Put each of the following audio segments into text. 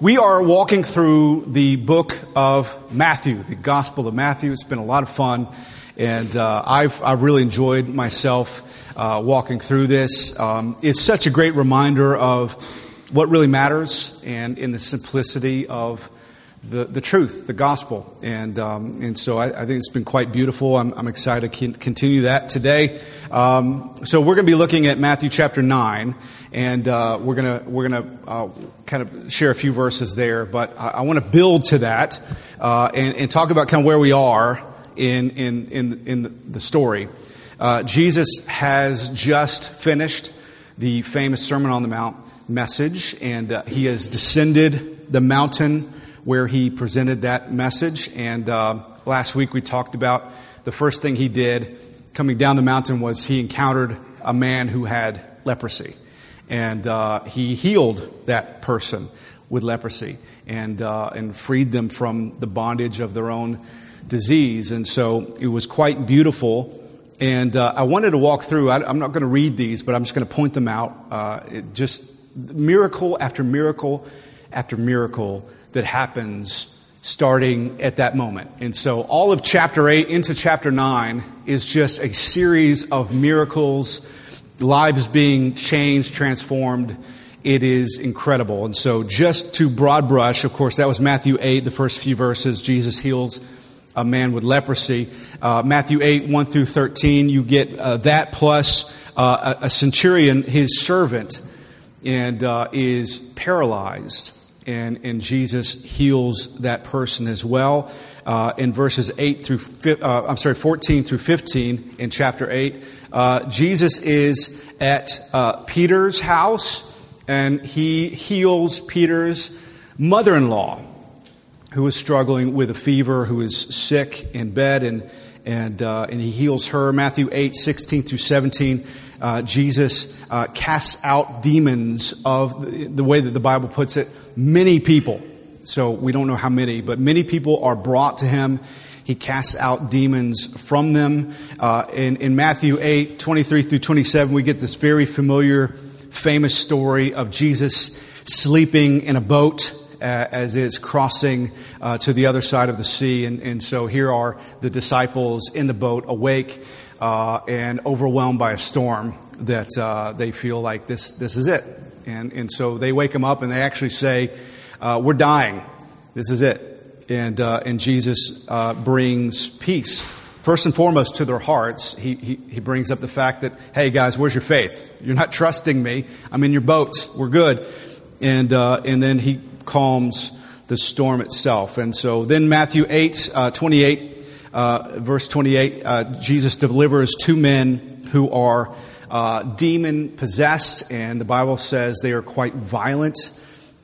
we are walking through the book of Matthew, the Gospel of Matthew. It's been a lot of fun, and uh, I've, I've really enjoyed myself uh, walking through this. Um, it's such a great reminder of what really matters and in the simplicity of the, the truth, the gospel. And, um, and so I, I, think it's been quite beautiful. I'm, I'm excited to continue that today. Um, so we're going to be looking at Matthew chapter 9, and uh, we're going to we're gonna, uh, kind of share a few verses there. But I, I want to build to that uh, and, and, talk about kind of where we are in, in, in, in the story. Uh, Jesus has just finished the famous Sermon on the Mount message, and uh, he has descended the mountain where he presented that message. And uh, last week we talked about the first thing he did coming down the mountain was he encountered a man who had leprosy. And uh, he healed that person with leprosy and, uh, and freed them from the bondage of their own disease. And so it was quite beautiful. And uh, I wanted to walk through, I, am not going to read these, but I'm just going to point them out. Uh, just miracle after miracle after miracle that happens starting at that moment. And so all of chapter 8 into chapter 9 is just a series of miracles, lives being changed, transformed. It is incredible. And so just to broad brush, of course, that was Matthew 8, the first few verses. Jesus heals a man with leprosy. Uh, Matthew 8, 1 through 13, you get uh, that plus uh, a, a, centurion, his servant, and uh, is paralyzed and, and Jesus heals that person as well. Uh, in verses 8 through, uh, I'm sorry, 14 through 15 in chapter 8, uh, Jesus is at uh, Peter's house and he heals Peter's mother in law who is struggling with a fever, who is sick in bed, and, and, uh, and he heals her. Matthew 8, 16 through 17. Uh, Jesus uh, casts out demons of the, the, way that the Bible puts it, many people. So we don't know how many, but many people are brought to him. He casts out demons from them. Uh, in, in Matthew 8, 23 through 27, we get this very familiar, famous story of Jesus sleeping in a boat uh, as is crossing uh, to the other side of the sea. And, and, so here are the disciples in the boat, awake uh, and overwhelmed by a storm that uh, they feel like this, this is it. And, and so they wake him up and they actually say, uh, We're dying. This is it. And, uh, and Jesus uh, brings peace. First and foremost to their hearts, he, he, he, brings up the fact that, hey guys, where's your faith? You're not trusting me. I'm in your boat. We're good. And, uh, and then he calms the storm itself. And so then Matthew 8, uh, 28, uh, verse 28, Jesus delivers two men who are uh, demon possessed, and the Bible says they are quite violent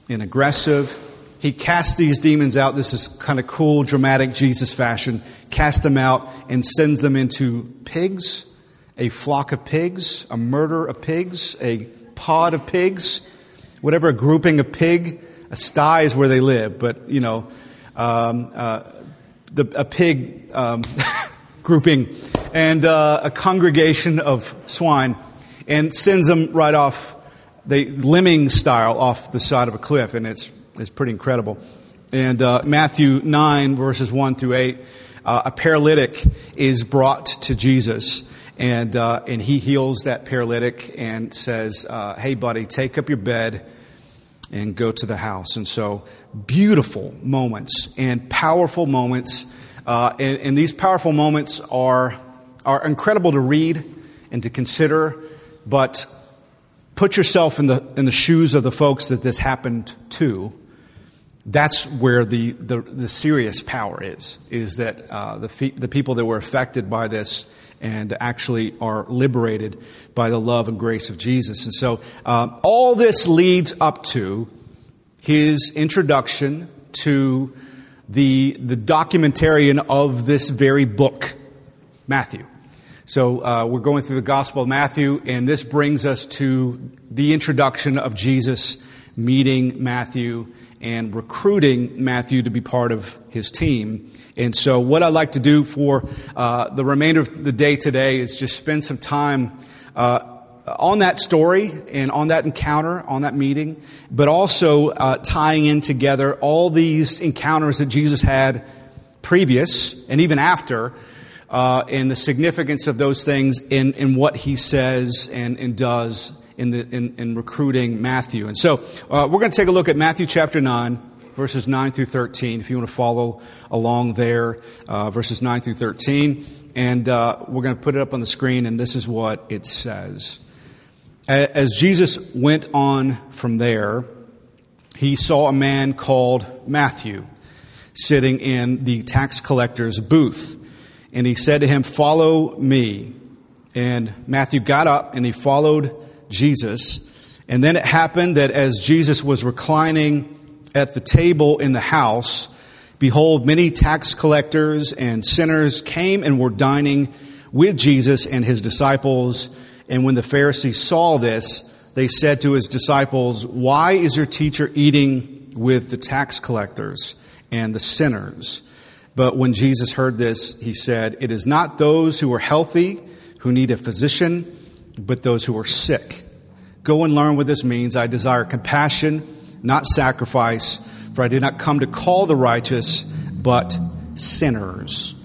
and aggressive. He casts these demons out. This is kind of cool, dramatic Jesus fashion. Cast them out and sends them into pigs, a flock of pigs, a murder of pigs, a pod of pigs, whatever a grouping of pig. A sty is where they live, but you know, um, uh, the, a pig um, grouping and uh, a congregation of swine and sends them right off, the lemming style, off the side of a cliff. And it's, it's pretty incredible. And uh, Matthew 9, verses 1 through 8, uh, a paralytic is brought to Jesus. And, uh, and he heals that paralytic and says, uh, Hey, buddy, take up your bed and go to the house. And so, beautiful moments and powerful moments. Uh, and, and, these powerful moments are are incredible to read and to consider, but put yourself in the, in the shoes of the folks that this happened to. That's where the, the, the serious power is, is that uh, the, fe- the people that were affected by this and actually are liberated by the love and grace of Jesus. And so uh, all this leads up to his introduction to the, the documentarian of this very book, Matthew. So uh, we're going through the Gospel of Matthew, and this brings us to the introduction of Jesus meeting Matthew and recruiting Matthew to be part of his team. And so, what I'd like to do for uh, the remainder of the day today is just spend some time uh, on that story and on that encounter, on that meeting, but also uh, tying in together all these encounters that Jesus had previous and even after, uh, and the significance of those things in, in what he says and, and does in, the, in, in recruiting Matthew. And so uh, we're going to take a look at Matthew chapter 9, verses 9 through 13, if you want to follow along there, uh, verses 9 through 13. And uh, we're going to put it up on the screen, and this is what it says. As Jesus went on from there, he saw a man called Matthew sitting in the tax collector's booth. And he said to him, Follow me. And Matthew got up and he followed Jesus. And then it happened that as Jesus was reclining at the table in the house, behold, many tax collectors and sinners came and were dining with Jesus and his disciples. And when the Pharisees saw this, they said to his disciples, Why is your teacher eating with the tax collectors and the sinners? But when Jesus heard this, he said, It is not those who are healthy who need a physician, but those who are sick. Go and learn what this means. I desire compassion, not sacrifice, for I did not come to call the righteous, but sinners.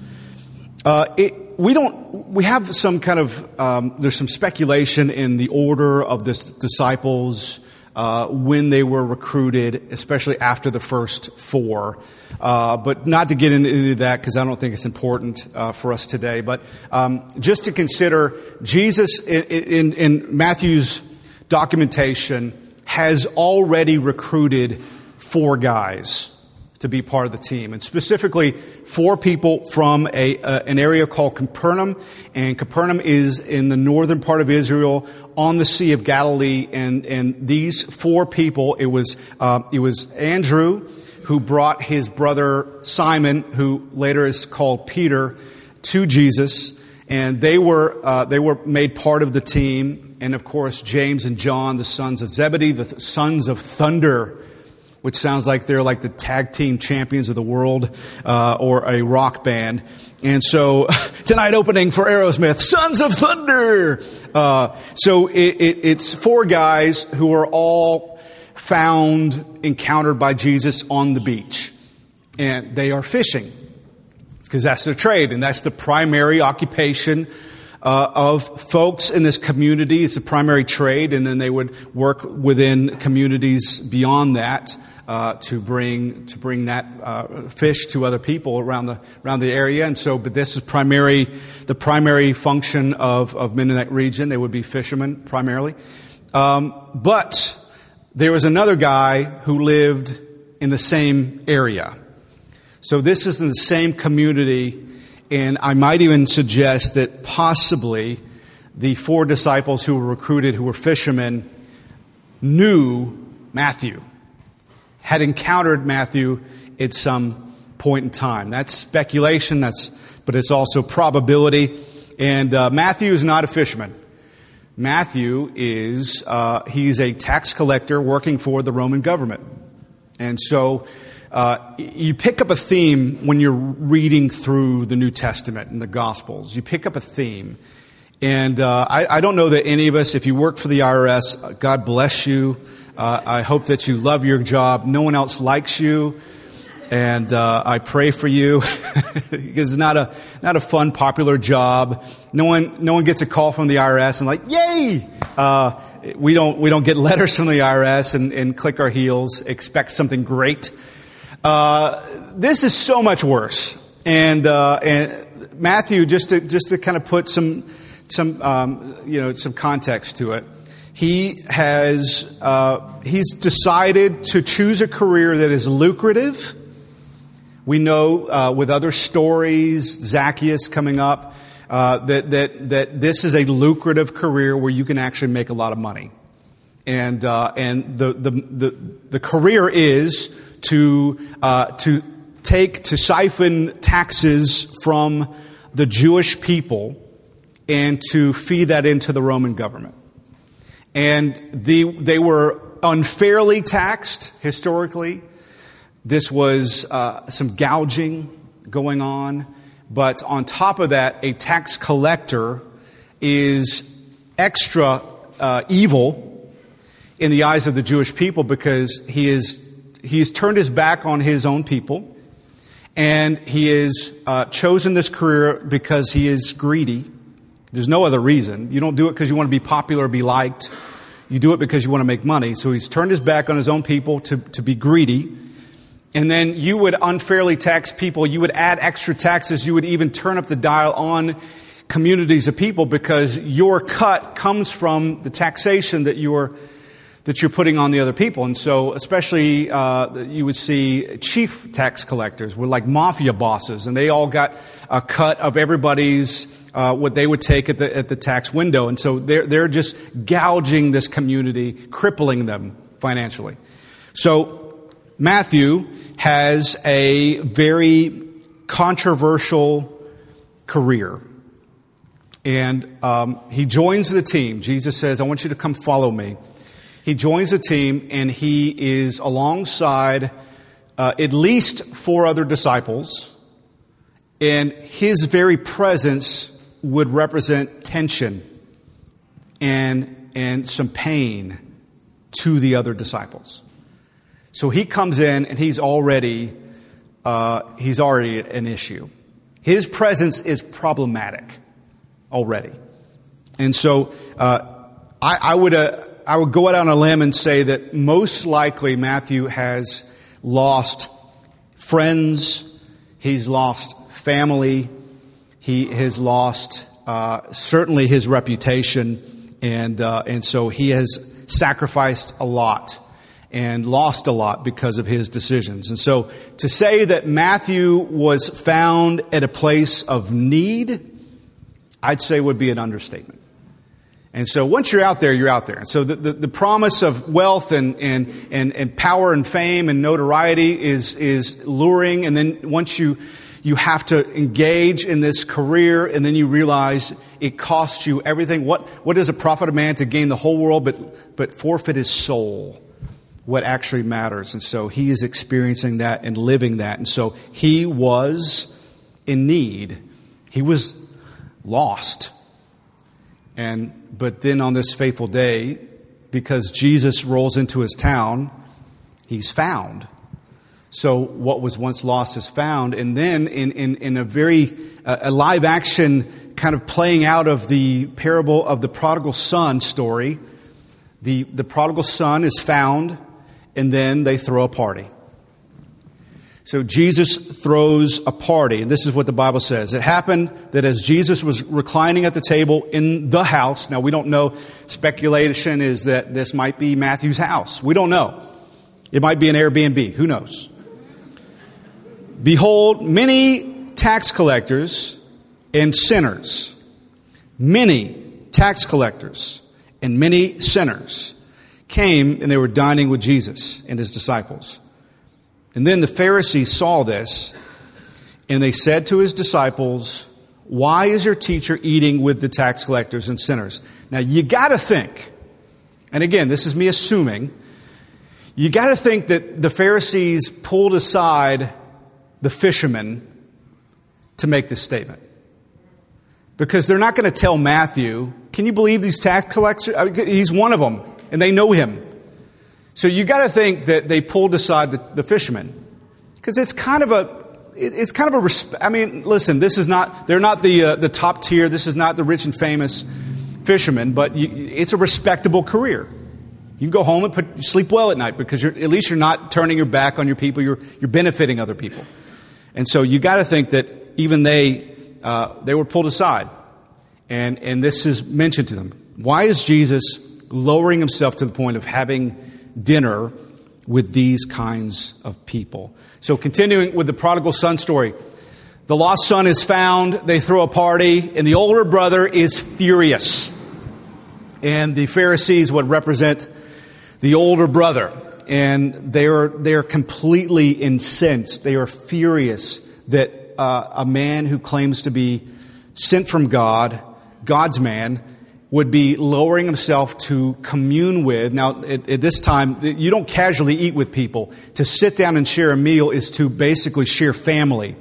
Uh, it, we don't. We have some kind of. Um, there's some speculation in the order of the disciples uh, when they were recruited, especially after the first four. Uh, but not to get into that because I don't think it's important uh, for us today. But um, just to consider Jesus in, in, in Matthew's documentation has already recruited four guys to be part of the team, and specifically four people from a, uh, an area called Capernaum. And Capernaum is in the northern part of Israel on the Sea of Galilee. And, and these four people, it was, uh, it was Andrew, who brought his brother Simon, who later is called Peter, to Jesus. And they were, uh, they were made part of the team. And of course, James and John, the sons of Zebedee, the sons of thunder which sounds like they're like the tag team champions of the world uh, or a rock band. And so tonight opening for Aerosmith, Sons of Thunder. Uh, so it, it, it's four guys who are all found encountered by Jesus on the beach, and they are fishing because that's their trade and that's the primary occupation uh, of folks in this community. It's a primary trade, and then they would work within communities beyond that uh, to bring to bring that uh, fish to other people around the around the area. And so, but this is primary the primary function of of men in that region. They would be fishermen primarily. Um, but there was another guy who lived in the same area. So this is in the same community, and I might even suggest that possibly the four disciples who were recruited, who were fishermen, knew Matthew had encountered Matthew at some point in time. That's speculation, that's, but it's also probability. And uh, Matthew is not a fisherman. Matthew is, uh, he's a tax collector working for the Roman government. And so uh, you pick up a theme when you're reading through the New Testament and the Gospels. You pick up a theme. And uh, I, I, don't know that any of us, if you work for the IRS, God bless you. Uh, I hope that you love your job. No one else likes you. And uh, I pray for you because it's not a, not a fun, popular job. No one, no one gets a call from the IRS and like, yay! Uh, we don't, we don't get letters from the IRS and, and click our heels, expect something great. Uh, this is so much worse. And, uh, and Matthew, just to, just to kind of put some, some, um, you know, some context to it he has uh, he's decided to choose a career that is lucrative. We know uh, with other stories, Zacchaeus coming up, uh, that, that, that this is a lucrative career where you can actually make a lot of money. And, uh, and the, the, the, the, career is to, uh, to take, to siphon taxes from the Jewish people and to feed that into the Roman government. And the, they were unfairly taxed historically. This was uh, some gouging going on. But on top of that, a tax collector is extra uh, evil in the eyes of the Jewish people because he is he has turned his back on his own people, and he has uh, chosen this career because he is greedy. There's no other reason. You don't do it because you want to be popular or be liked. You do it because you want to make money. So he's turned his back on his own people to, to be greedy. And then you would unfairly tax people. You would add extra taxes. You would even turn up the dial on communities of people because your cut comes from the taxation that you're that you're putting on the other people. And so, especially, uh, you would see chief tax collectors were like mafia bosses, and they all got a cut of everybody's. Uh, what they would take at the, at the tax window. And so they're, they're just gouging this community, crippling them financially. So Matthew has a very controversial career. And um, he joins the team. Jesus says, I want you to come follow me. He joins the team and he is alongside uh, at least four other disciples. And his very presence would represent tension and, and some pain to the other disciples. So he comes in and he's already, uh, he's already an issue. His presence is problematic already. And so uh, I, I, would uh, I would go out on a limb and say that most likely Matthew has lost friends, he's lost family, he has lost uh, certainly his reputation, and, uh, and so he has sacrificed a lot and lost a lot because of his decisions. And so to say that Matthew was found at a place of need, I'd say would be an understatement. And so once you're out there, you're out there. And so the, the, the, promise of wealth and, and, and, and power and fame and notoriety is, is luring. And then once you, you have to engage in this career and then you realize it costs you everything. What, what does a profit a man to gain the whole world but, but forfeit his soul? What actually matters. And so he is experiencing that and living that. And so he was in need. He was lost. And but then on this faithful day, because Jesus rolls into his town, he's found. So what was once lost is found. And then in, in, in a very uh, a live action kind of playing out of the parable of the prodigal son story, the, the prodigal son is found, and then they throw a party. So Jesus throws a party, and this is what the Bible says. It happened that as Jesus was reclining at the table in the house, now we don't know, speculation is that this might be Matthew's house. We don't know. It might be an Airbnb. Who knows? Behold, many tax collectors and sinners, many tax collectors and many sinners came and they were dining with Jesus and his disciples. And then the Pharisees saw this, and they said to his disciples, Why is your teacher eating with the tax collectors and sinners? Now, you got to think, and again, this is me assuming, you got to think that the Pharisees pulled aside the fishermen to make this statement. Because they're not going to tell Matthew, can you believe these tax collectors? I mean, he's one of them, and they know him. So you got to think that they pulled aside the, the fishermen because it's kind of a it's kind of a resp- I mean, listen, this is not they're not the uh, the top tier. This is not the rich and famous fishermen, but you, it's a respectable career. You can go home and put, sleep well at night because at least you're not turning your back on your people. You're you're benefiting other people, and so you got to think that even they uh, they were pulled aside, and and this is mentioned to them. Why is Jesus lowering himself to the point of having dinner with these kinds of people. So, continuing with the prodigal son story, the lost son is found, they throw a party, and the older brother is furious. And the Pharisees would represent the older brother, and they are, they are completely incensed. They are furious that uh, a man who claims to be sent from God, God's man, would be lowering himself to commune with. Now, at, at, this time, you don't casually eat with people. To sit down and share a meal is to basically share family.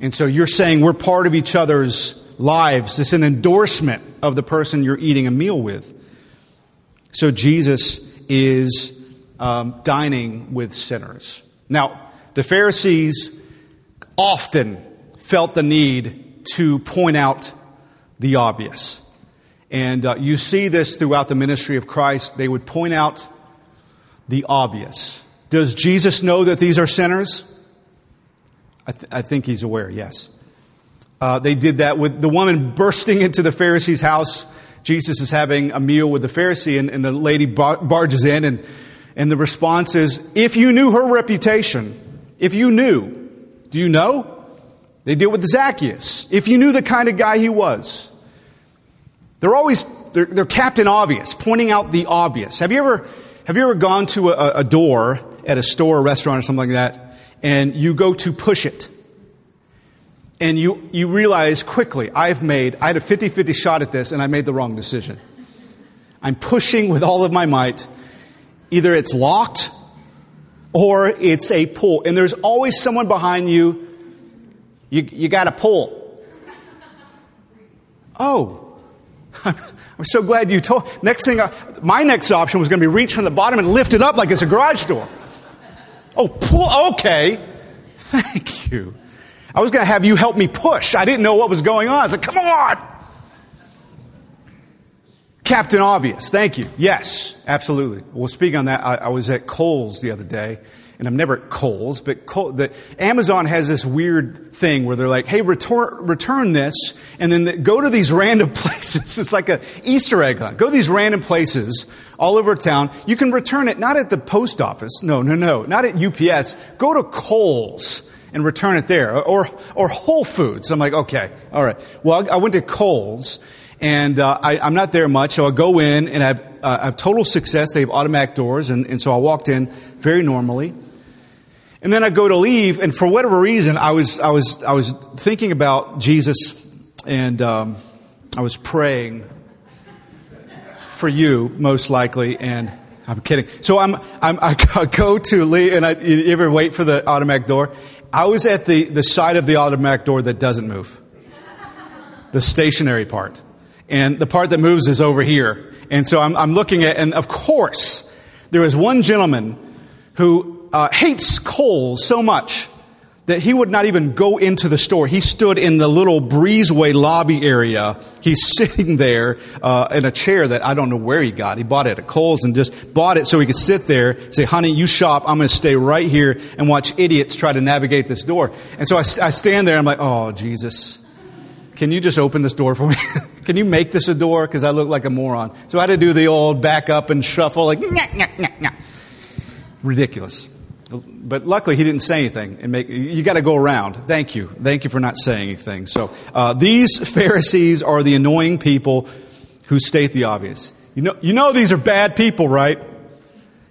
And so you're saying we're part of each other's lives. It's an endorsement of the person you're eating a meal with. So Jesus is um, dining with sinners. Now, the Pharisees often felt the need to point out the obvious. And uh, you see this throughout the ministry of Christ. They would point out the obvious. Does Jesus know that these are sinners? I, th- I think he's aware, yes. Uh, they did that with the woman bursting into the Pharisee's house. Jesus is having a meal with the Pharisee, and, and the lady bar- barges in, and, and the response is, If you knew her reputation, if you knew, do you know? They deal with Zacchaeus. If you knew the kind of guy he was, they're always, they're, they're Captain Obvious, pointing out the obvious. Have you ever, have you ever gone to a, a door at a store or restaurant or something like that, and you go to push it? And you, you realize quickly, I've made, I had a 50 50 shot at this, and I made the wrong decision. I'm pushing with all of my might. Either it's locked or it's a pull. And there's always someone behind you. You, you got to pull. Oh, I'm so glad you told. Next thing, I, my next option was going to be reach from the bottom and lift it up like it's a garage door. Oh, pull. Okay. Thank you. I was going to have you help me push. I didn't know what was going on. I was like, come on. Captain Obvious. Thank you. Yes, absolutely. We'll speak on that. I, I was at Kohl's the other day, and I'm never at Kohl's, but Kohl, the, Amazon has this weird thing where they're like, hey, return, return this, and then the, go to these random places. it's like an Easter egg hunt. Go to these random places all over town. You can return it not at the post office. No, no, no. Not at UPS. Go to Kohl's and return it there. Or, or Whole Foods. I'm like, okay, all right. Well, I went to Kohl's and uh, I, am not there much, so I go in and I have, uh, I have total success. They have automatic doors, and, and so I walked in very normally. And then I go to leave, and for whatever reason, I was, I was, I was thinking about Jesus, and um, I was praying for you, most likely, and I'm kidding. So I'm, I'm, I go to leave, and I, you ever wait for the automatic door? I was at the, the side of the automatic door that doesn't move, the stationary part and the part that moves is over here. And so I'm, I'm looking at, and of course, there is one gentleman who uh, hates Kohl's so much that he would not even go into the store. He stood in the little breezeway lobby area. He's sitting there uh, in a chair that I don't know where he got. He bought it at Kohl's and just bought it so he could sit there, say, honey, you shop. I'm going to stay right here and watch idiots try to navigate this door. And so I, I stand there I'm like, oh, Jesus. Can you just open this door for me? Can you make this a door? Because I look like a moron. So I had to do the old back up and shuffle, like, nyah, nyah, nyah, nyah. ridiculous. But luckily, he didn't say anything. And make you got to go around. Thank you, thank you for not saying anything. So uh, these Pharisees are the annoying people who state the obvious. You know, you know these are bad people, right?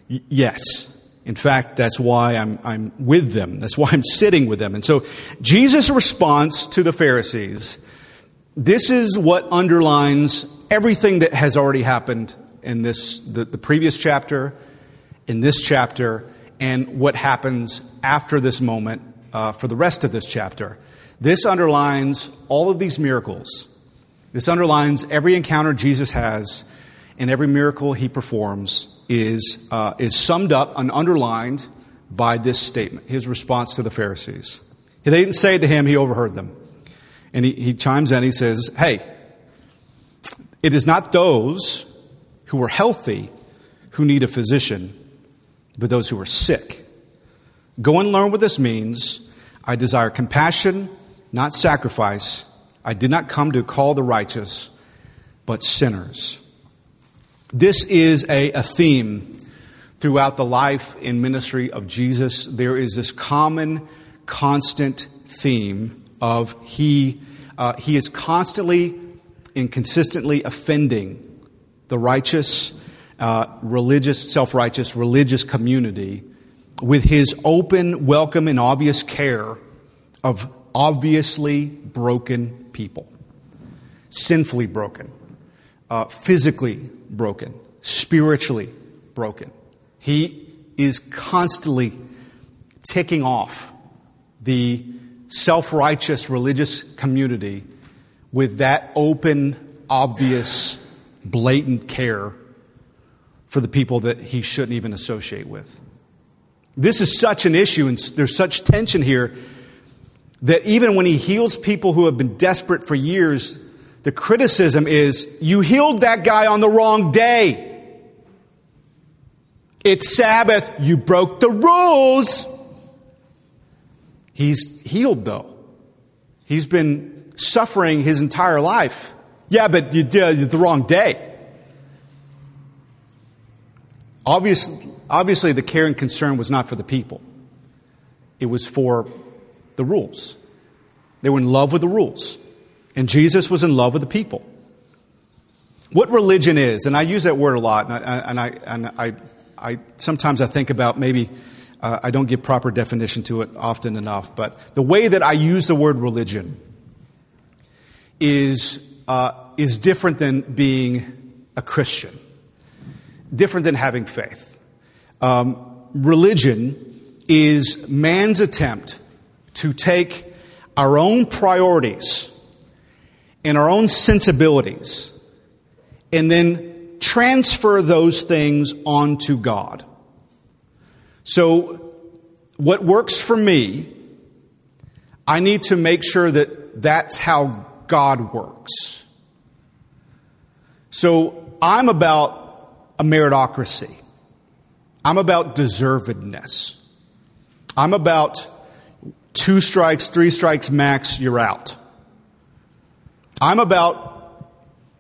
Y- yes. In fact, that's why I'm, I'm with them. That's why I'm sitting with them. And so Jesus' response to the Pharisees this is what underlines everything that has already happened in this, the, the previous chapter, in this chapter, and what happens after this moment uh, for the rest of this chapter. This underlines all of these miracles. This underlines every encounter Jesus has and every miracle he performs is, uh, is summed up and underlined by this statement, his response to the Pharisees. They didn't say to him, he overheard them. And he, he chimes in, he says, Hey, it is not those who are healthy who need a physician, but those who are sick. Go and learn what this means. I desire compassion, not sacrifice. I did not come to call the righteous, but sinners. This is a, a theme throughout the life and ministry of Jesus. There is this common, constant theme of he, uh, he is constantly and consistently offending the righteous, uh, religious, self righteous, religious community with his open, welcome, and obvious care of obviously broken people, sinfully broken, uh, physically broken, spiritually broken. He is constantly ticking off the self righteous religious community with that open, obvious, blatant care for the people that he shouldn't even associate with. This is such an issue, and there's such tension here that even when he heals people who have been desperate for years, the criticism is you healed that guy on the wrong day. It's Sabbath, you broke the rules. He's healed, though. He's been suffering his entire life. Yeah, but you did the wrong day. Obviously, obviously, the care and concern was not for the people, it was for the rules. They were in love with the rules. And Jesus was in love with the people. What religion is, and I use that word a lot, and I, and I, and I, I sometimes I think about maybe uh, I don't give proper definition to it often enough, but the way that I use the word religion is, uh, is different than being a Christian, different than having faith. Um, religion is man's attempt to take our own priorities and our own sensibilities and then transfer those things onto God. So, what works for me, I need to make sure that that's how God works. So, I'm about a meritocracy. I'm about deservedness. I'm about two strikes, three strikes max, you're out. I'm about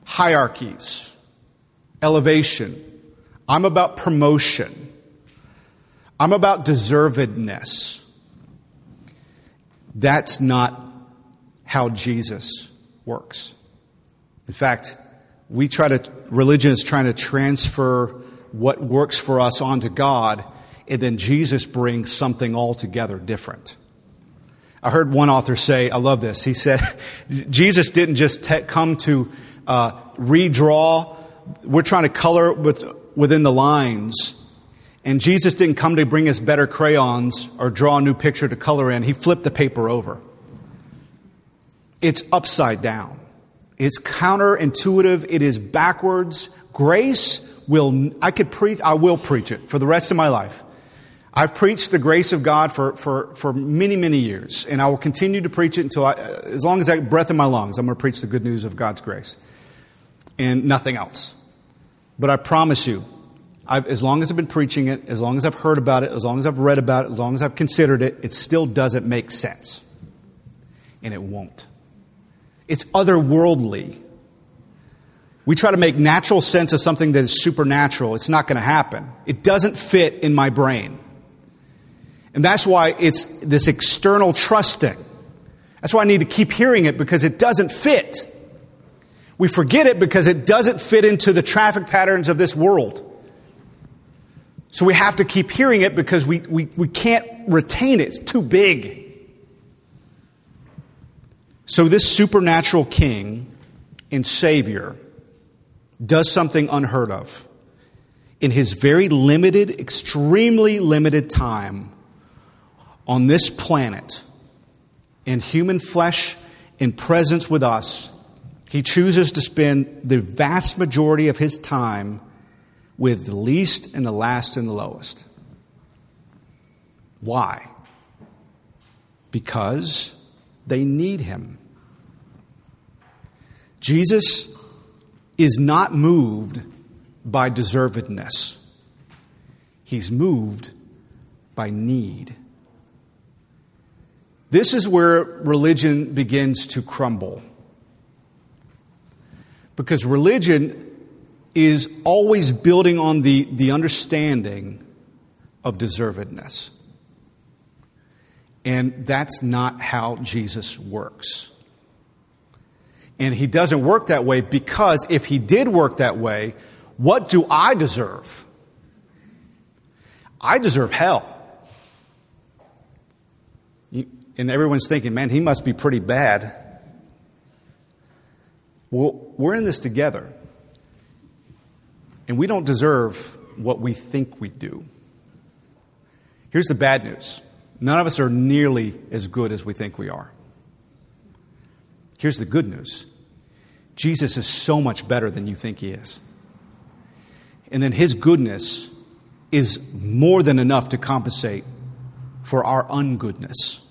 hierarchies, elevation. I'm about promotion. I'm about deservedness. That's not how Jesus works. In fact, we try to, religion is trying to transfer what works for us onto God, and then Jesus brings something altogether different. I heard one author say, I love this. He said, Jesus didn't just te- come to uh, redraw, we're trying to color with, within the lines. And Jesus didn't come to bring us better crayons or draw a new picture to color in. He flipped the paper over. It's upside down. It's counterintuitive. It is backwards. Grace will, I could preach, I will preach it for the rest of my life. I've preached the grace of God for, for, for many, many years, and I will continue to preach it until I, uh, as long as I have breath in my lungs, I'm going to preach the good news of God's grace and nothing else. But I promise you, I've, as long as I've been preaching it, as long as I've heard about it, as long as I've read about it, as long as I've considered it, it still doesn't make sense. And it won't. It's otherworldly. We try to make natural sense of something that is supernatural. It's not going to happen. It doesn't fit in my brain. And that's why it's this external trusting. That's why I need to keep hearing it because it doesn't fit. We forget it because it doesn't fit into the traffic patterns of this world. So we have to keep hearing it because we, we, we can't retain it. It's too big. So this supernatural king and savior does something unheard of. In his very limited, extremely limited time, on this planet in human flesh in presence with us, he chooses to spend the vast majority of his time with the least and the last and the lowest. Why? Because they need him. Jesus is not moved by deservedness, he's moved by need. This is where religion begins to crumble. Because religion is always building on the, the understanding of deservedness. And that's not how Jesus works. And he doesn't work that way because if he did work that way, what do I deserve? I deserve hell. And everyone's thinking, man, he must be pretty bad. Well, we're in this together. And we don't deserve what we think we do. Here's the bad news none of us are nearly as good as we think we are. Here's the good news Jesus is so much better than you think he is. And then His goodness is more than enough to compensate for our ungoodness,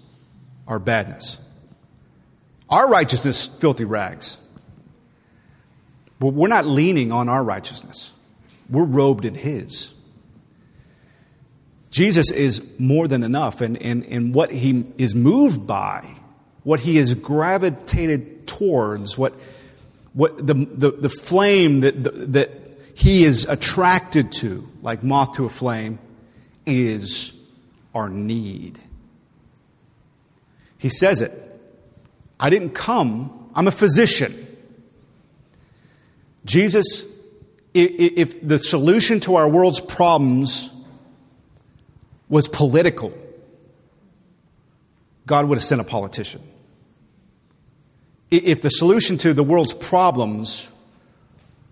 our badness. Our righteousness, filthy rags. But we're not leaning on our righteousness, we're robed in His. Jesus is more than enough, and, and, and what He is moved by, what He is gravitated towards, what, what the, the, the flame that, that He is attracted to, like moth to a flame, is our need. He says it. I didn't come, I'm a physician. Jesus, if the solution to our world's problems was political, God would have sent a politician. If the solution to the world's problems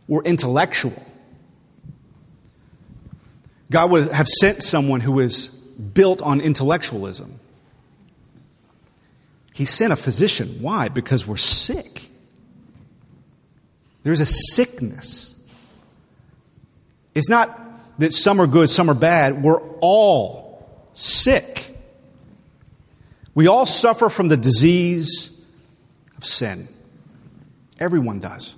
were intellectual, God would have sent someone who is built on intellectualism. He sent a physician. Why? Because we're sick. There's a sickness. It's not that some are good, some are bad. We're all sick. We all suffer from the disease of sin. Everyone does.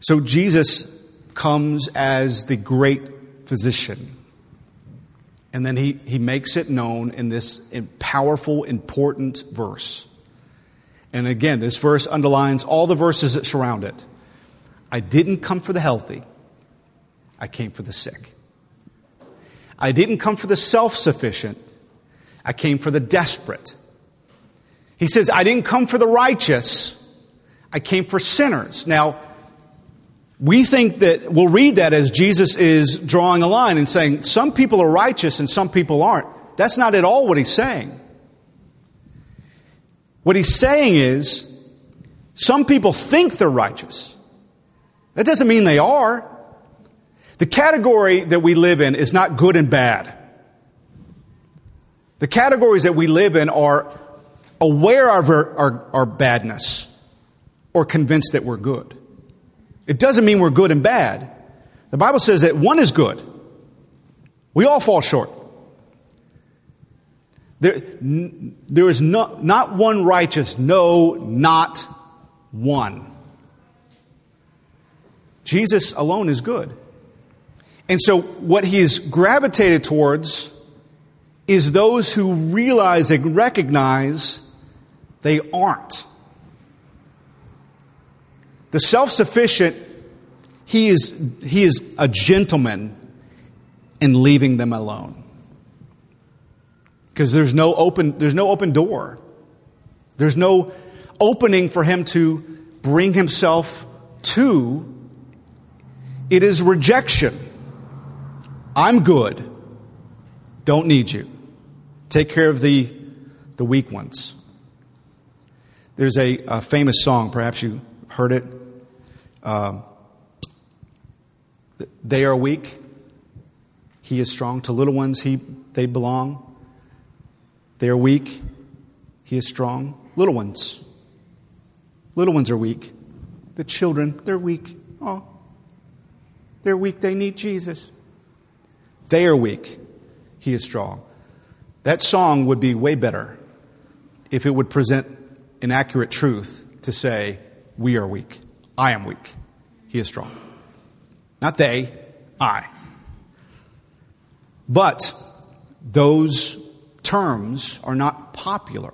So Jesus comes as the great physician. And then he, he makes it known in this powerful, important verse. And again, this verse underlines all the verses that surround it. I didn't come for the healthy, I came for the sick. I didn't come for the self sufficient, I came for the desperate. He says, I didn't come for the righteous, I came for sinners. Now, we think that we'll read that as Jesus is drawing a line and saying, some people are righteous and some people aren't. That's not at all what he's saying. What he's saying is, some people think they're righteous. That doesn't mean they are. The category that we live in is not good and bad. The categories that we live in are aware of our, our, our badness or convinced that we're good. It doesn't mean we're good and bad. The Bible says that one is good. We all fall short. There, there is no, not one righteous, no, not one. Jesus alone is good. And so, what he is gravitated towards is those who realize and recognize they aren't. The self sufficient, he is, he is a gentleman in leaving them alone. Because there's no open, there's no open door. There's no opening for him to bring himself to. It is rejection. I'm good. Don't need you. Take care of the, the weak ones. There's a, a famous song, perhaps you heard it. Um, they are weak. He is strong. To little ones, he, they belong. They are weak. He is strong. Little ones. Little ones are weak. The children, they're weak. Oh, they're weak. They need Jesus. They are weak. He is strong. That song would be way better if it would present an accurate truth to say, We are weak. I am weak. He is strong. Not they, I. But those terms are not popular.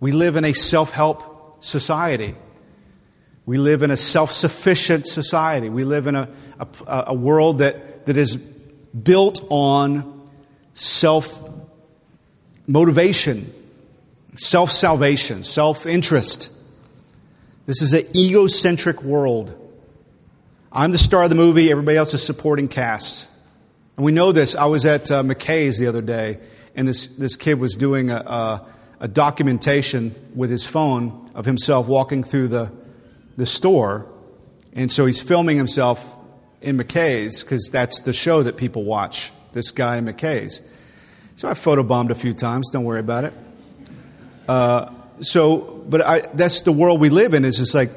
We live in a self help society. We live in a self sufficient society. We live in a, a, a, world that, that is built on self motivation, self salvation, self interest. This is an egocentric world. I'm the star of the movie, everybody else is supporting cast. And we know this. I was at uh, McKay's the other day, and this, this kid was doing a, a, a documentation with his phone of himself walking through the, the store. And so he's filming himself in McKay's because that's the show that people watch, this guy in McKay's. So I photobombed a few times, don't worry about it. Uh, so, but I, that's the world we live in. Is just like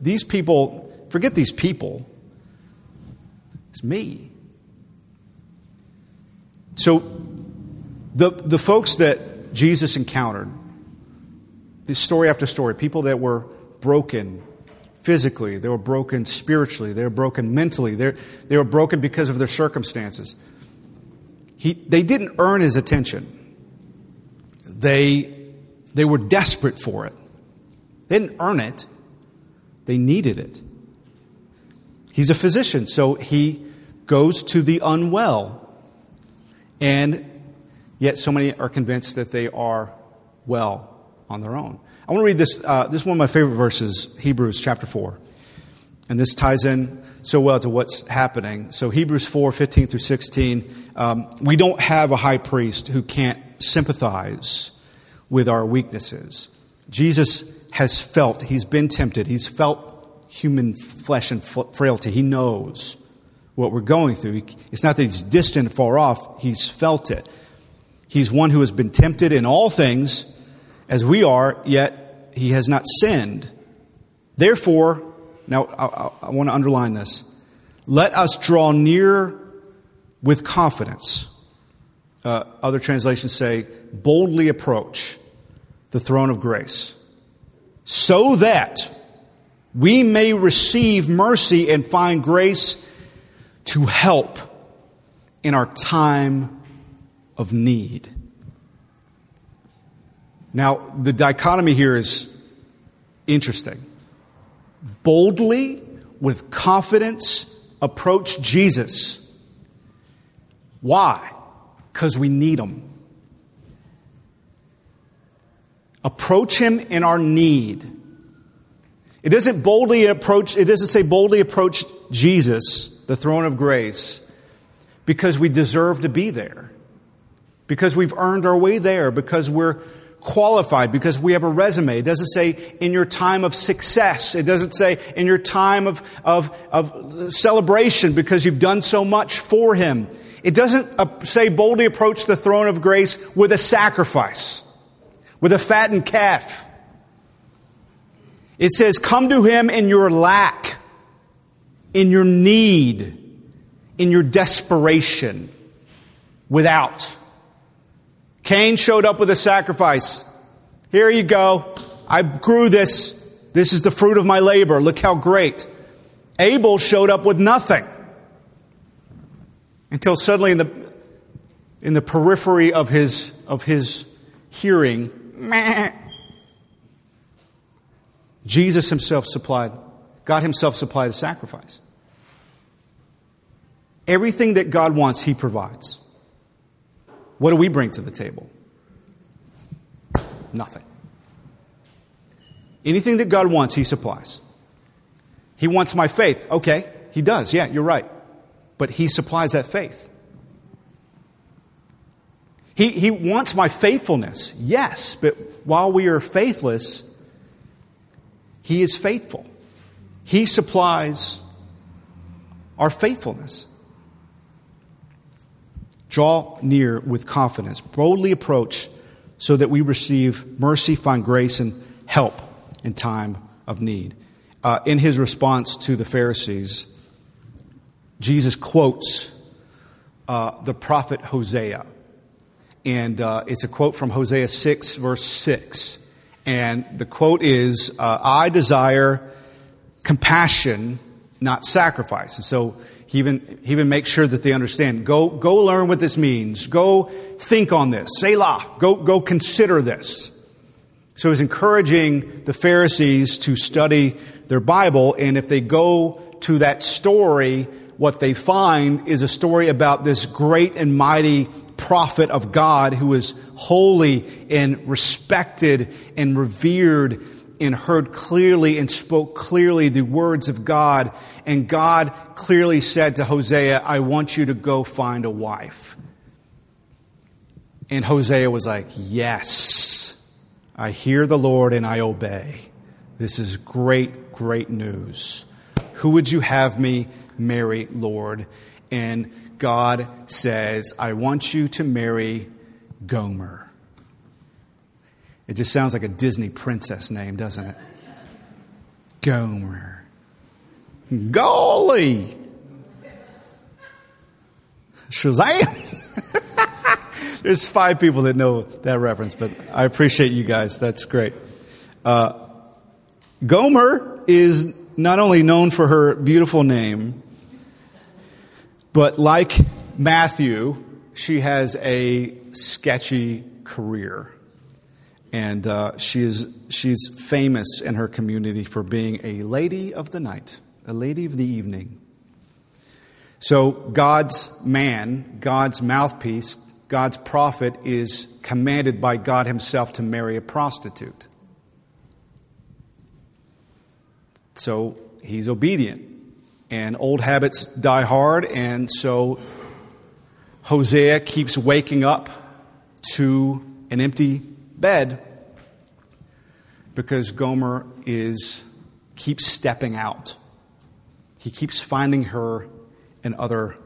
these people forget these people. It's me. So, the, the folks that Jesus encountered, this story after story, people that were broken physically, they were broken spiritually, they were broken mentally, they they were broken because of their circumstances. He, they didn't earn his attention. They, they were desperate for it. They didn't earn it, they needed it. He's a physician, so he goes to the unwell. And yet, so many are convinced that they are well on their own. I want to read this. Uh, this is one of my favorite verses, Hebrews chapter 4. And this ties in so well to what's happening. So, Hebrews 4 15 through 16. Um, we don't have a high priest who can't sympathize with our weaknesses. Jesus has felt, he's been tempted, he's felt human flesh and frailty. He knows what we're going through. It's not that he's distant, far off, he's felt it. He's one who has been tempted in all things as we are, yet he has not sinned. Therefore, now I, I, I want to underline this. Let us draw near with confidence. Uh, other translations say, boldly approach the throne of grace, so that we may receive mercy and find grace to help in our time of need. Now, the dichotomy here is interesting. Boldly, with confidence, approach Jesus. Why? Because we need him. Approach him in our need. It doesn't boldly approach, it doesn't say boldly approach Jesus, the throne of grace, because we deserve to be there. Because we've earned our way there, because we're qualified because we have a resume. It doesn't say in your time of success. It doesn't say in your time of, of, of celebration because you've done so much for Him. It doesn't uh, say boldly approach the throne of grace with a sacrifice, with a fattened calf. It says come to Him in your lack, in your need, in your desperation, without. Cain showed up with a sacrifice. Here you go. I grew this. This is the fruit of my labor. Look how great. Abel showed up with nothing. Until suddenly in the, in the periphery of his, of his hearing, Jesus himself supplied, God himself supplied a sacrifice. Everything that God wants, he provides. What do we bring to the table? Nothing. Anything that God wants, He supplies. He wants my faith. Okay, He does. Yeah, you're right. But He supplies that faith. He, he wants my faithfulness. Yes, but while we are faithless, He is faithful. He supplies our faithfulness. Draw near with confidence, boldly approach so that we receive mercy, find grace, and help in time of need. Uh, in his response to the Pharisees, Jesus quotes uh, the prophet Hosea. And uh, it's a quote from Hosea 6, verse 6. And the quote is uh, I desire compassion, not sacrifice. And so he even, he even makes sure that they understand. Go, go learn what this means. Go think on this. Selah. Go, go consider this. So he's encouraging the Pharisees to study their Bible, and if they go to that story, what they find is a story about this great and mighty prophet of God who is holy and respected and revered and heard clearly and spoke clearly the words of God and God clearly said to Hosea, I want you to go find a wife. And Hosea was like, Yes, I hear the Lord and I obey. This is great, great news. Who would you have me marry, Lord? And God says, I want you to marry Gomer. It just sounds like a Disney princess name, doesn't it? Gomer. Golly! Shazam! There's five people that know that reference, but I appreciate you guys. That's great. Uh, Gomer is not only known for her beautiful name, but like Matthew, she has a sketchy career. And uh, she is, she's famous in her community for being a lady of the night, a lady of the evening. So, God's man, God's mouthpiece, God's prophet is commanded by God Himself to marry a prostitute. So, he's obedient. And old habits die hard, and so Hosea keeps waking up to an empty bed because Gomer is keeps stepping out. He keeps finding her in other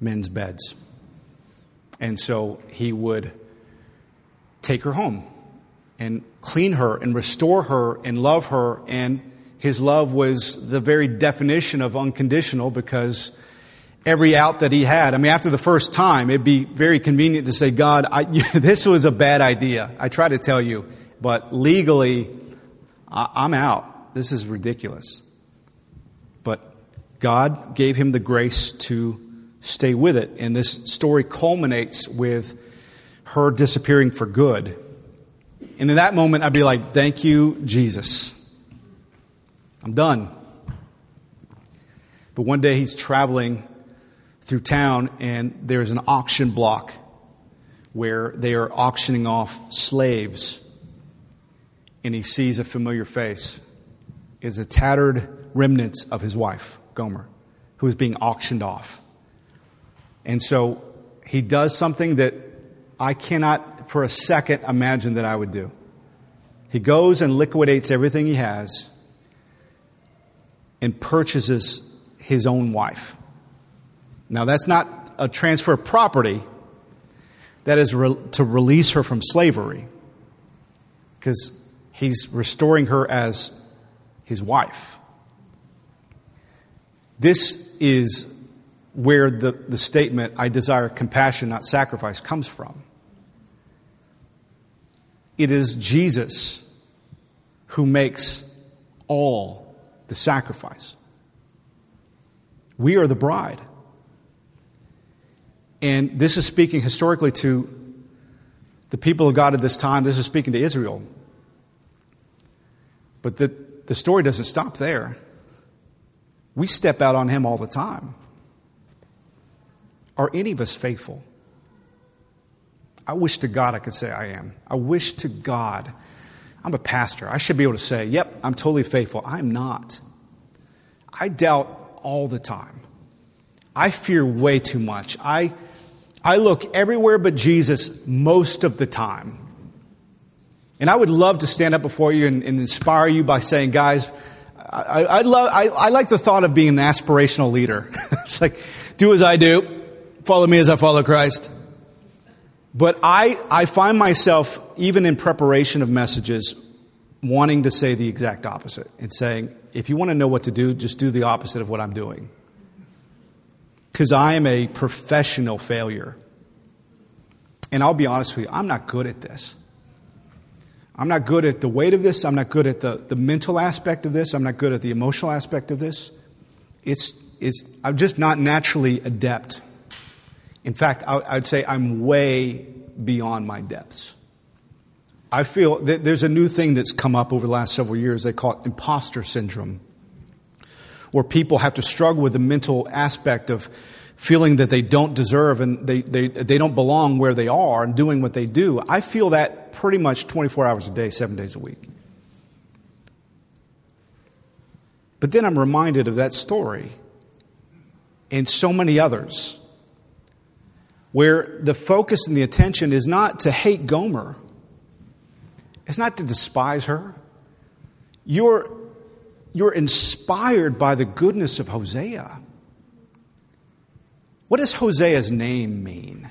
men's beds. And so he would take her home and clean her and restore her and love her and his love was the very definition of unconditional because every out that he had, I mean, after the first time, it'd be very convenient to say, God, I, this was a bad idea. I try to tell you, but legally, I'm out. This is ridiculous. God gave him the grace to stay with it. And this story culminates with her disappearing for good. And in that moment, I'd be like, Thank you, Jesus. I'm done. But one day he's traveling through town and there's an auction block where they are auctioning off slaves. And he sees a familiar face. Is the tattered remnants of his wife, Gomer, who is being auctioned off. And so he does something that I cannot for a second imagine that I would do. He goes and liquidates everything he has and purchases his own wife. Now, that's not a transfer of property, that is re- to release her from slavery, because he's restoring her as his wife. This is where the, the statement, I desire compassion, not sacrifice, comes from. It is Jesus who makes all the sacrifice. We are the bride. And this is speaking historically to the people of God at this time. This is speaking to Israel. But the, the story doesn't stop there. We step out on him all the time. Are any of us faithful? I wish to God I could say I am. I wish to God I'm a pastor. I should be able to say, yep, I'm totally faithful. I'm not. I doubt all the time. I fear way too much. I, I look everywhere but Jesus most of the time. And I would love to stand up before you and, and inspire you by saying, guys, I, I, love, I, I like the thought of being an aspirational leader. it's like, do as I do, follow me as I follow Christ. But I, I find myself, even in preparation of messages, wanting to say the exact opposite and saying, if you want to know what to do, just do the opposite of what I'm doing. Because I am a professional failure. And I'll be honest with you, I'm not good at this. I'm not good at the weight of this. I'm not good at the, the mental aspect of this. I'm not good at the emotional aspect of this. It's, it's, I'm just not naturally adept in fact, I, would say I'm way beyond my depths. I feel that there's a new thing that's come up over the last several years. They call it imposter syndrome, where people have to struggle with the mental aspect of feeling that they don't deserve and they, they, they don't belong where they are and doing what they do. I feel that pretty much 24 hours a day, seven days a week. But then I'm reminded of that story and so many others where the focus and the attention is not to hate Gomer, it's not to despise her. You're, you're inspired by the goodness of Hosea. What does Hosea's name mean?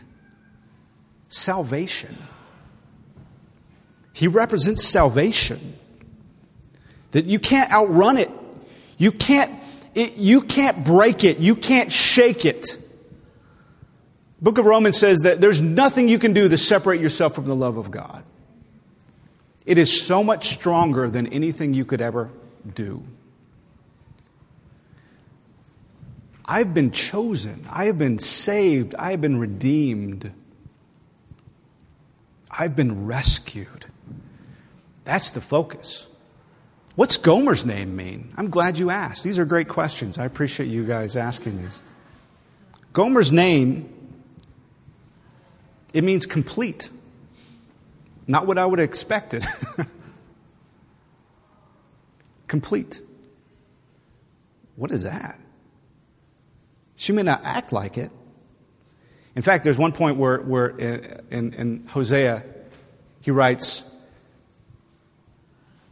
Salvation. He represents salvation. That you can't outrun it. You can't it, you can't break it, you can't shake it. Book of Romans says that there's nothing you can do to separate yourself from the love of God. It is so much stronger than anything you could ever do. I've been chosen. I have been saved. I have been redeemed. I've been rescued. That's the focus. What's Gomer's name mean? I'm glad you asked. These are great questions. I appreciate you guys asking these. Gomer's name, it means complete. Not what I would have expected. complete. What is that? She may not act like it. In fact, there's one point where, where uh, in, in Hosea, he writes,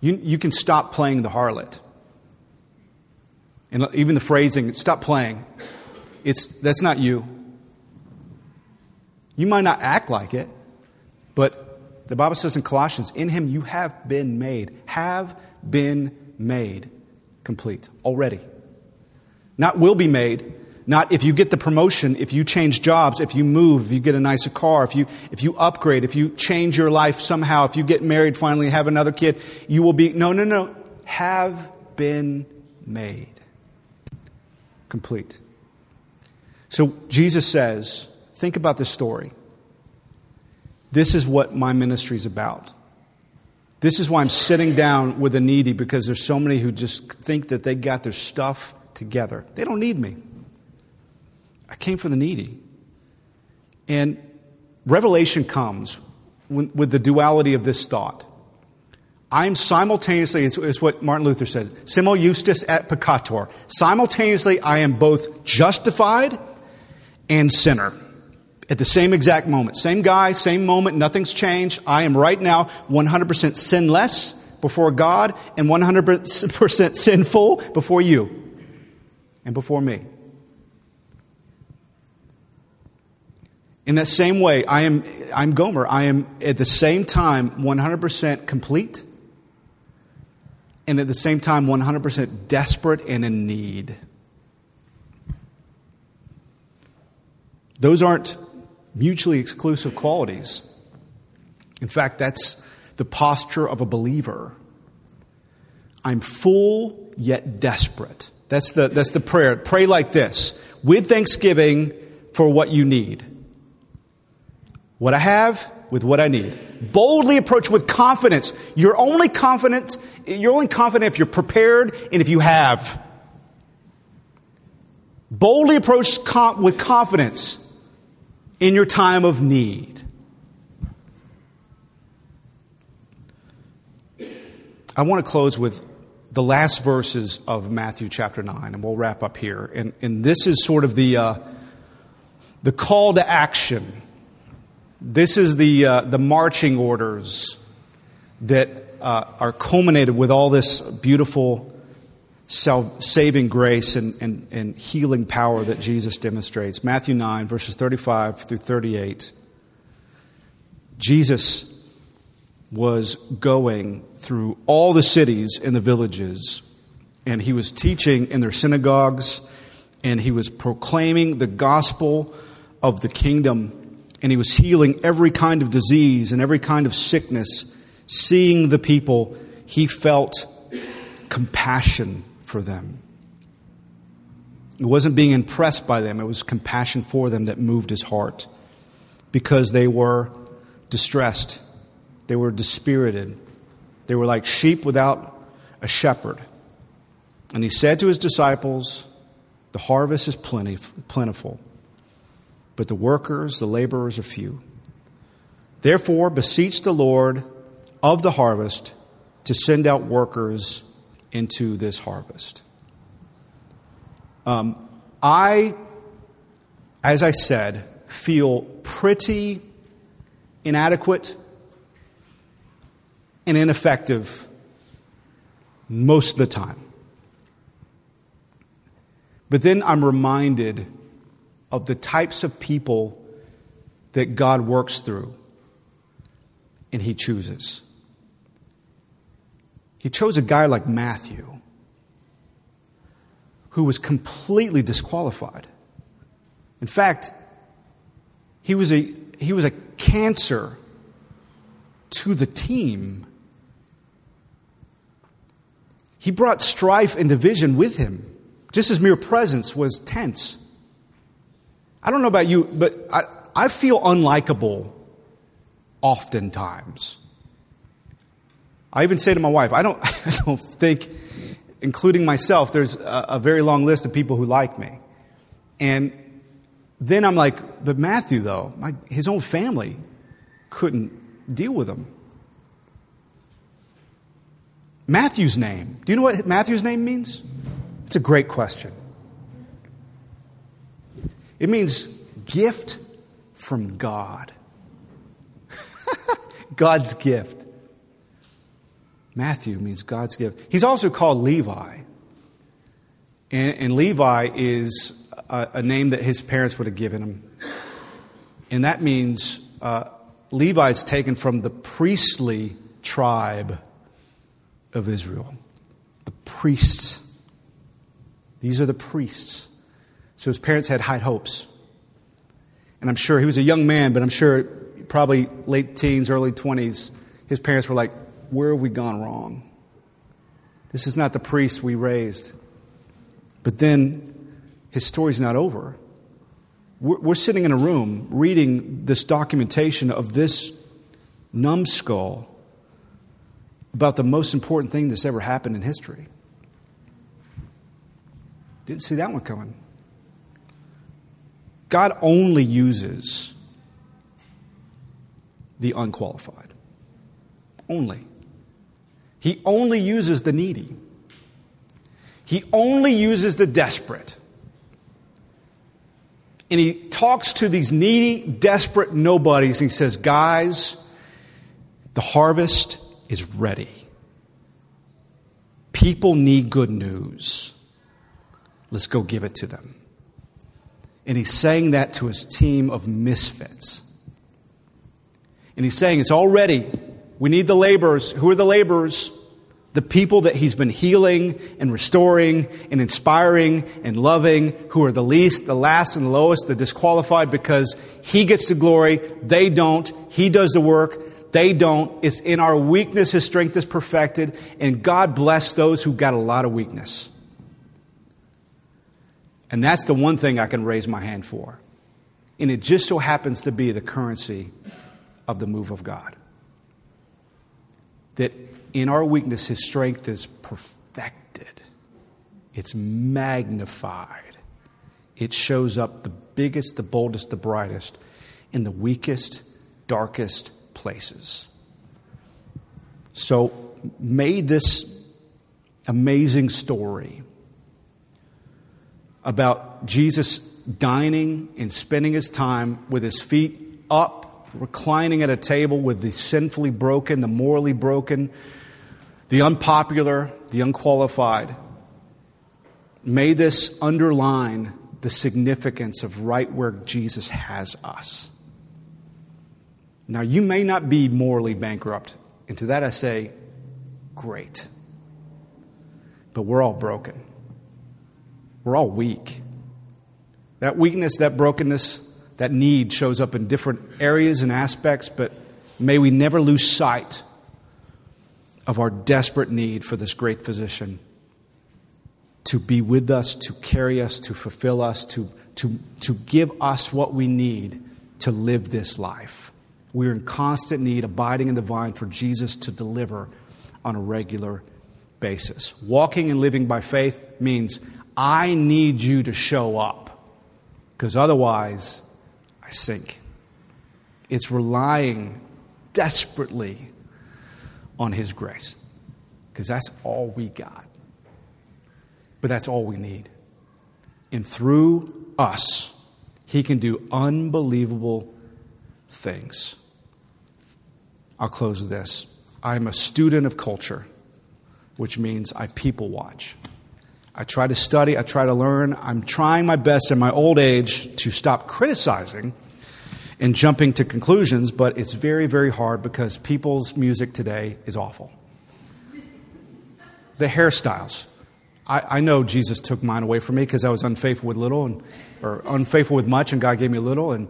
you, you can stop playing the harlot. And even the phrasing, stop playing, it's, that's not you. You might not act like it, but the Bible says in Colossians, in him you have been made, have been made complete already. Not will be made, not if you get the promotion, if you change jobs, if you move, if you get a nicer car, if you, if you upgrade, if you change your life somehow, if you get married finally, have another kid, you will be, no, no, no, have been made complete. So Jesus says, think about this story. This is what my ministry is about. This is why I'm sitting down with the needy because there's so many who just think that they got their stuff together. They don't need me. I came for the needy. And revelation comes with the duality of this thought. I'm simultaneously, it's, what Martin Luther said, simul justus et peccator. Simultaneously, I am both justified and sinner at the same exact moment. Same guy, same moment, nothing's changed. I am right now 100% sinless before God and 100% sinful before you and before me. In that same way, I am, I'm Gomer. I am at the same time 100% complete and at the same time 100% desperate and in need. Those aren't mutually exclusive qualities. In fact, that's the posture of a believer. I'm full yet desperate. That's the, that's the prayer. Pray like this with thanksgiving for what you need what I have with what I need. Boldly approach with confidence. You're only confident, you're only confident if you're prepared and if you have. Boldly approach with confidence in your time of need. I want to close with the last verses of Matthew chapter 9, and we'll wrap up here. And, and this is sort of the, uh, the call to action this is the, uh, the marching orders that uh, are culminated with all this beautiful self- saving grace and, and, and healing power that Jesus demonstrates. Matthew 9, verses 35 through 38. Jesus was going through all the cities and the villages, and he was teaching in their synagogues, and he was proclaiming the gospel of the kingdom and he was healing every kind of disease and every kind of sickness. Seeing the people, he felt compassion for them. It wasn't being impressed by them, it was compassion for them that moved his heart because they were distressed, they were dispirited, they were like sheep without a shepherd. And he said to his disciples, The harvest is plentiful but the workers, the laborers, are few. Therefore, beseech the Lord of the harvest to send out workers into this harvest. Um, I, as I said, feel pretty inadequate and ineffective most of the time. But then I'm reminded of the types of people that God works through and He chooses. He chose a guy like Matthew, who was completely disqualified. In fact, he was a, he was a cancer to the team. He brought strife and division with him. Just his mere presence was tense. I don't know about you, but I, I feel unlikable oftentimes. I even say to my wife, I don't, I don't think, including myself, there's a, a very long list of people who like me. And then I'm like, but Matthew, though, my, his own family couldn't deal with him. Matthew's name. Do you know what Matthew's name means? It's a great question. It means gift from God. God's gift. Matthew means God's gift. He's also called Levi. And, and Levi is a, a, name that his parents would have given him. And that means uh, Levi is taken from the priestly tribe of Israel. The priests. These are the priests. So his parents had high hopes. And I'm sure he was a young man, but I'm sure probably late teens, early 20s, his parents were like, Where have we gone wrong? This is not the priest we raised. But then his story's not over. We're, we're sitting in a room reading this documentation of this numbskull about the most important thing that's ever happened in history. Didn't see that one coming. God only uses the unqualified. Only. He only uses the needy. He only uses the desperate. And he talks to these needy, desperate nobodies. And He says, Guys, the harvest is ready. People need good news. Let's go give it to them. And he's saying that to his team of misfits. And he's saying, It's all ready. We need the laborers. Who are the laborers? The people that he's been healing and restoring and inspiring and loving, who are the least, the last, and the lowest, the disqualified, because he gets the glory, they don't. He does the work, they don't. It's in our weakness his strength is perfected, and God bless those who've got a lot of weakness. And that's the one thing I can raise my hand for. And it just so happens to be the currency of the move of God. That in our weakness, His strength is perfected, it's magnified. It shows up the biggest, the boldest, the brightest in the weakest, darkest places. So, may this amazing story about Jesus dining and spending his time with his feet up, reclining at a table with the sinfully broken, the morally broken, the unpopular, the unqualified. May this underline the significance of right where Jesus has us. Now, you may not be morally bankrupt. And to that I say, great. But we're all broken. We're all weak. That weakness, that brokenness, that need shows up in different areas and aspects, but may we never lose sight of our desperate need for this great physician to be with us, to carry us, to fulfill us, to, to, to give us what we need to live this life. We're in constant need, abiding in the vine, for Jesus to deliver on a regular basis. Walking and living by faith means I need you to show up, because otherwise I sink. It's relying desperately on His grace because that's all we got. But that's all we need. And through us, He can do unbelievable things. I'll close with this. I'm a student of culture, which means I people watch. I try to study, I try to learn. I'm trying my best in my old age to stop criticizing and jumping to conclusions, but it's very, very hard because people's music today is awful. The hairstyles. I, I know Jesus took mine away from me because I was unfaithful with little and or unfaithful with much, and God gave me little. And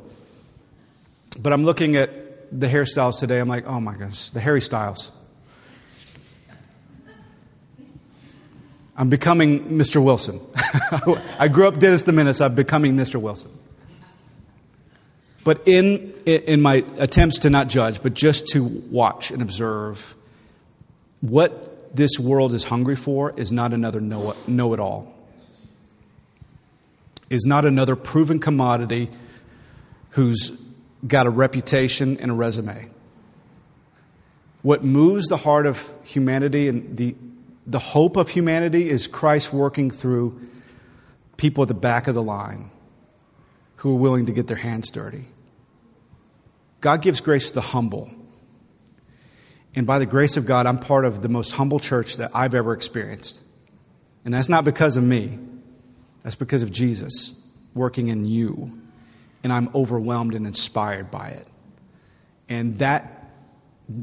but I'm looking at the hairstyles today. I'm like, oh my gosh, the Harry Styles. I'm becoming Mr. Wilson. I grew up Dennis the Menace. I'm becoming Mr. Wilson. But in, in my attempts to not judge, but just to watch and observe, what this world is hungry for is not another know it all, is not another proven commodity who's got a reputation and a resume. What moves the heart of humanity and the the hope of humanity is Christ working through people at the back of the line who are willing to get their hands dirty. God gives grace to the humble. And by the grace of God, I'm part of the most humble church that I've ever experienced. And that's not because of me, that's because of Jesus working in you. And I'm overwhelmed and inspired by it. And that,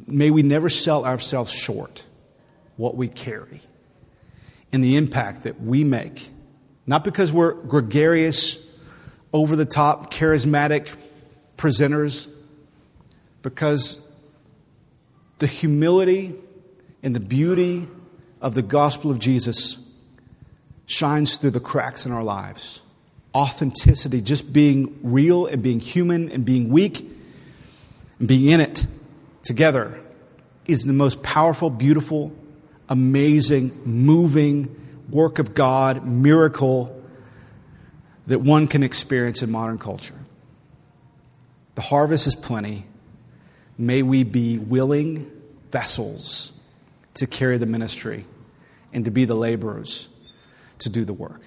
may we never sell ourselves short what we carry and the impact that we make. Not because we're gregarious, over the top, charismatic presenters, because the humility and the beauty of the gospel of Jesus shines through the cracks in our lives. Authenticity, just being real and being human and being weak and being in it together, is the most powerful, beautiful amazing, moving work of God, miracle that one can experience in modern culture. The harvest is plenty. May we be willing vessels to carry the ministry and to be the laborers to do the work.